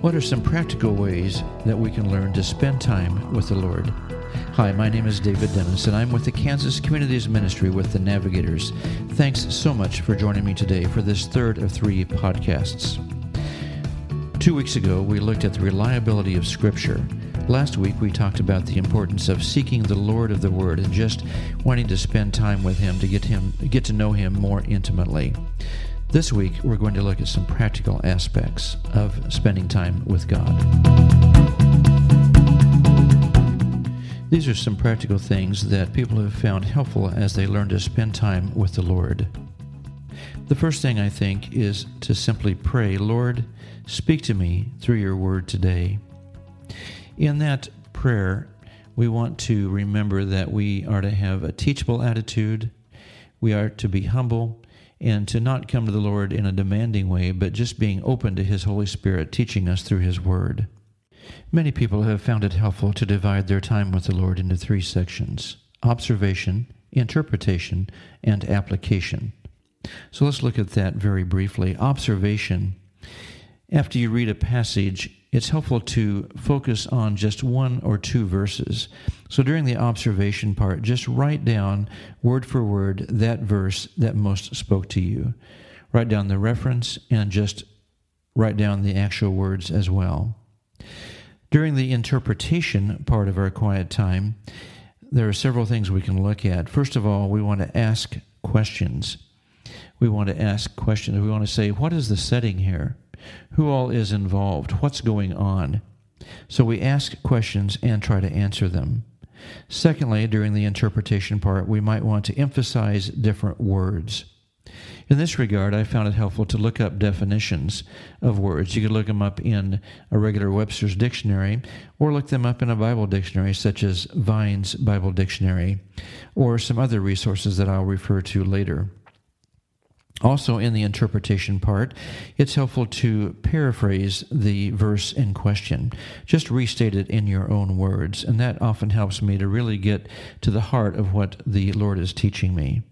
What are some practical ways that we can learn to spend time with the Lord? Hi, my name is David Dennis, and I'm with the Kansas Communities Ministry with the Navigators. Thanks so much for joining me today for this third of three podcasts. Two weeks ago, we looked at the reliability of Scripture. Last week, we talked about the importance of seeking the Lord of the Word and just wanting to spend time with Him to get him get to know Him more intimately. This week, we're going to look at some practical aspects of spending time with God. These are some practical things that people have found helpful as they learn to spend time with the Lord. The first thing I think is to simply pray, Lord, speak to me through your word today. In that prayer, we want to remember that we are to have a teachable attitude, we are to be humble, and to not come to the Lord in a demanding way, but just being open to His Holy Spirit teaching us through His Word. Many people have found it helpful to divide their time with the Lord into three sections observation, interpretation, and application. So let's look at that very briefly. Observation. After you read a passage, it's helpful to focus on just one or two verses. So during the observation part, just write down word for word that verse that most spoke to you. Write down the reference and just write down the actual words as well. During the interpretation part of our quiet time, there are several things we can look at. First of all, we want to ask questions. We want to ask questions. We want to say, what is the setting here? Who all is involved? What's going on? So we ask questions and try to answer them. Secondly, during the interpretation part, we might want to emphasize different words. In this regard, I found it helpful to look up definitions of words. You could look them up in a regular Webster's dictionary or look them up in a Bible dictionary, such as Vine's Bible Dictionary, or some other resources that I'll refer to later. Also, in the interpretation part, it's helpful to paraphrase the verse in question. Just restate it in your own words, and that often helps me to really get to the heart of what the Lord is teaching me.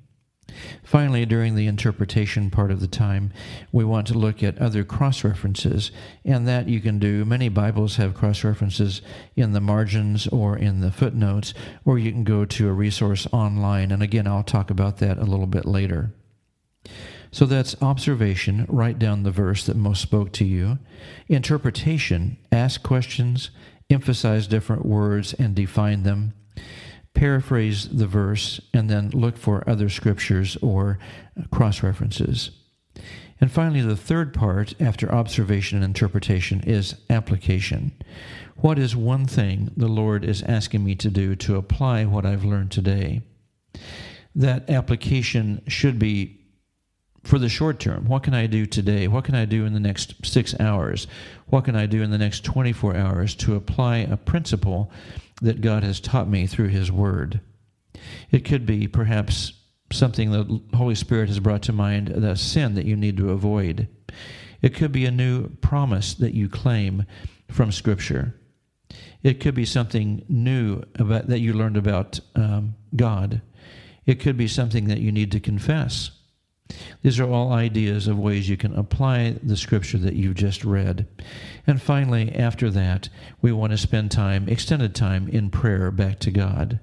Finally, during the interpretation part of the time, we want to look at other cross references, and that you can do. Many Bibles have cross references in the margins or in the footnotes, or you can go to a resource online. And again, I'll talk about that a little bit later. So that's observation, write down the verse that most spoke to you. Interpretation, ask questions, emphasize different words and define them. Paraphrase the verse and then look for other scriptures or cross references. And finally, the third part after observation and interpretation is application. What is one thing the Lord is asking me to do to apply what I've learned today? That application should be for the short term. What can I do today? What can I do in the next six hours? What can I do in the next 24 hours to apply a principle that God has taught me through His Word? It could be perhaps something the Holy Spirit has brought to mind, the sin that you need to avoid. It could be a new promise that you claim from Scripture. It could be something new about, that you learned about um, God. It could be something that you need to confess these are all ideas of ways you can apply the scripture that you've just read. And finally, after that, we want to spend time, extended time, in prayer back to God.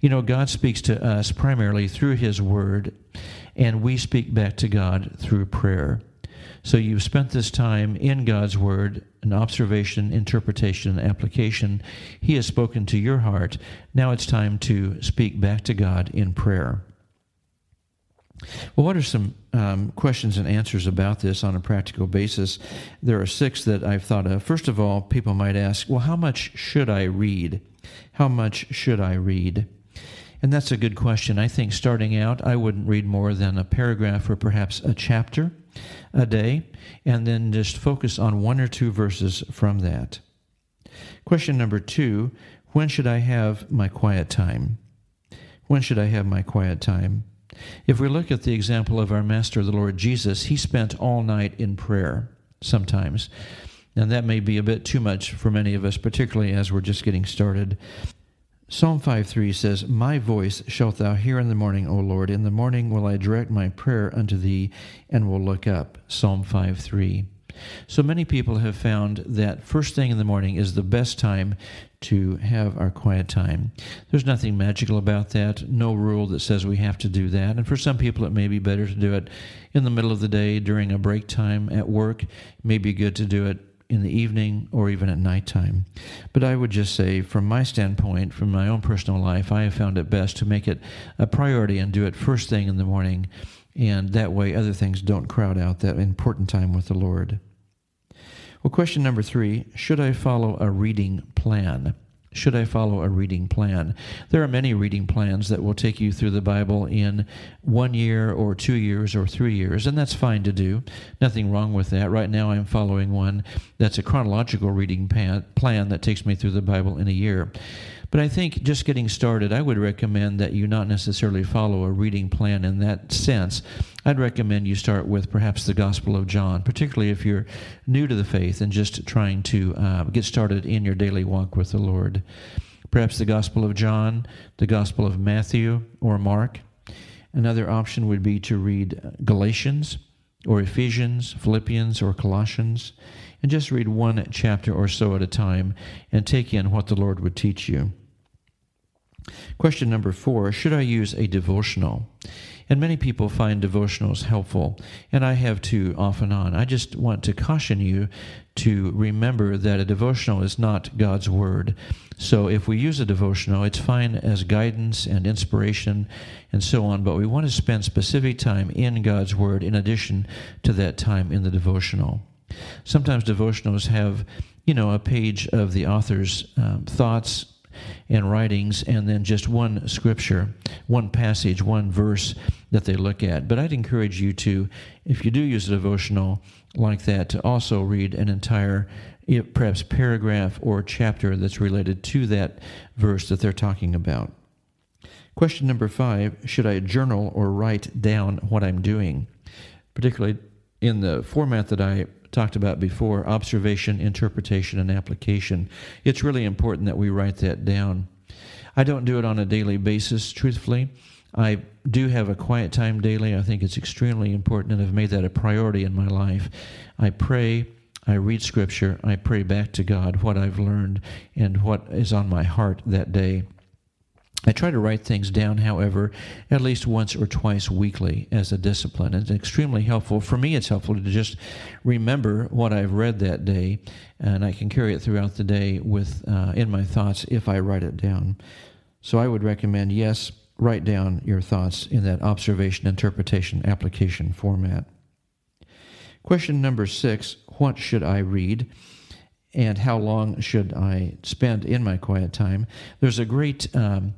You know, God speaks to us primarily through His Word, and we speak back to God through prayer. So you've spent this time in God's Word, an observation, interpretation, and application. He has spoken to your heart. Now it's time to speak back to God in prayer. Well, what are some um, questions and answers about this on a practical basis? There are six that I've thought of. First of all, people might ask, well, how much should I read? How much should I read? And that's a good question. I think starting out, I wouldn't read more than a paragraph or perhaps a chapter a day, and then just focus on one or two verses from that. Question number two When should I have my quiet time? When should I have my quiet time? If we look at the example of our Master, the Lord Jesus, he spent all night in prayer sometimes. And that may be a bit too much for many of us, particularly as we're just getting started. Psalm 5:3 says, My voice shalt thou hear in the morning, O Lord. In the morning will I direct my prayer unto thee, and will look up. Psalm 5:3. So many people have found that first thing in the morning is the best time to have our quiet time. There's nothing magical about that, no rule that says we have to do that. And for some people, it may be better to do it in the middle of the day during a break time at work. It may be good to do it in the evening or even at nighttime. But I would just say, from my standpoint, from my own personal life, I have found it best to make it a priority and do it first thing in the morning. And that way, other things don't crowd out that important time with the Lord. Well, question number three Should I follow a reading plan? Should I follow a reading plan? There are many reading plans that will take you through the Bible in one year or two years or three years, and that's fine to do. Nothing wrong with that. Right now, I'm following one that's a chronological reading plan that takes me through the Bible in a year. But I think just getting started, I would recommend that you not necessarily follow a reading plan in that sense. I'd recommend you start with perhaps the Gospel of John, particularly if you're new to the faith and just trying to uh, get started in your daily walk with the Lord. Perhaps the Gospel of John, the Gospel of Matthew, or Mark. Another option would be to read Galatians or Ephesians, Philippians, or Colossians and just read one chapter or so at a time and take in what the Lord would teach you. Question number four Should I use a devotional? And many people find devotionals helpful, and I have too off and on. I just want to caution you to remember that a devotional is not God's Word. So if we use a devotional, it's fine as guidance and inspiration and so on, but we want to spend specific time in God's Word in addition to that time in the devotional. Sometimes devotionals have, you know, a page of the author's um, thoughts and writings, and then just one scripture, one passage, one verse that they look at. But I'd encourage you to, if you do use a devotional like that, to also read an entire, eh, perhaps paragraph or chapter that's related to that verse that they're talking about. Question number five Should I journal or write down what I'm doing? Particularly in the format that I talked about before observation, interpretation, and application. It's really important that we write that down. I don't do it on a daily basis, truthfully. I do have a quiet time daily. I think it's extremely important, and I've made that a priority in my life. I pray, I read scripture, I pray back to God what I've learned and what is on my heart that day. I try to write things down, however, at least once or twice weekly as a discipline. It's extremely helpful. For me, it's helpful to just remember what I've read that day, and I can carry it throughout the day with uh, in my thoughts if I write it down. So I would recommend, yes, write down your thoughts in that observation, interpretation, application format. Question number six What should I read? And how long should I spend in my quiet time? There's a great um,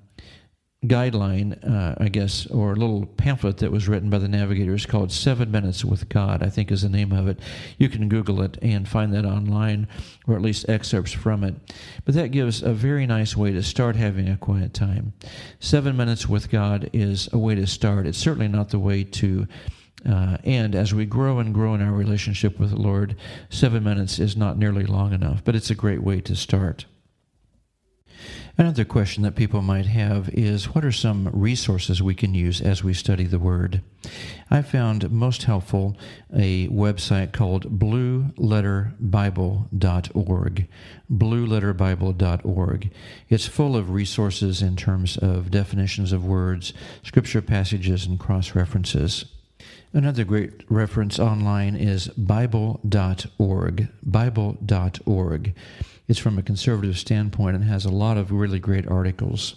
guideline, uh, I guess, or a little pamphlet that was written by the navigators called Seven Minutes with God, I think is the name of it. You can Google it and find that online, or at least excerpts from it. But that gives a very nice way to start having a quiet time. Seven Minutes with God is a way to start. It's certainly not the way to. Uh, and as we grow and grow in our relationship with the Lord, seven minutes is not nearly long enough, but it's a great way to start. Another question that people might have is what are some resources we can use as we study the Word? I found most helpful a website called blueletterbible.org. Blueletterbible.org. It's full of resources in terms of definitions of words, scripture passages, and cross references. Another great reference online is Bible.org. Bible.org. It's from a conservative standpoint and has a lot of really great articles.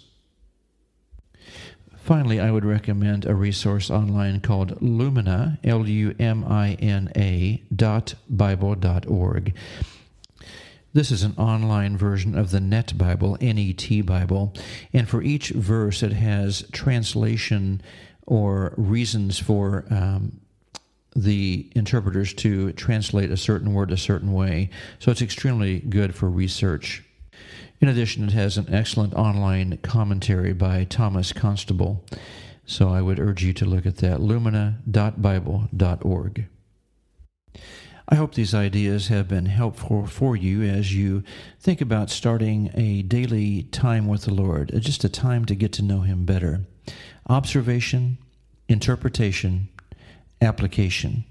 Finally, I would recommend a resource online called Lumina, L U M I N A, dot Bible dot org. This is an online version of the Net Bible, NET Bible, and for each verse it has translation or reasons for um, the interpreters to translate a certain word a certain way. So it's extremely good for research. In addition, it has an excellent online commentary by Thomas Constable. So I would urge you to look at that lumina.bible.org. I hope these ideas have been helpful for you as you think about starting a daily time with the Lord, just a time to get to know Him better. Observation, interpretation, application.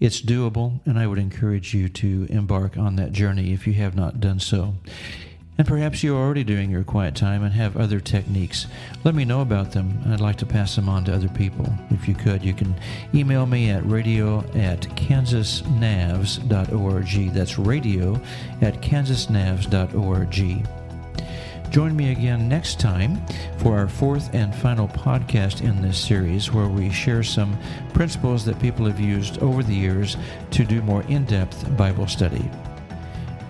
It's doable, and I would encourage you to embark on that journey if you have not done so. And perhaps you're already doing your quiet time and have other techniques. Let me know about them. I'd like to pass them on to other people. If you could, you can email me at radio at kansasnavs.org. That's radio at kansasnavs.org. Join me again next time for our fourth and final podcast in this series, where we share some principles that people have used over the years to do more in depth Bible study.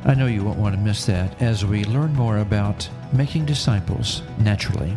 I know you won't want to miss that as we learn more about making disciples naturally.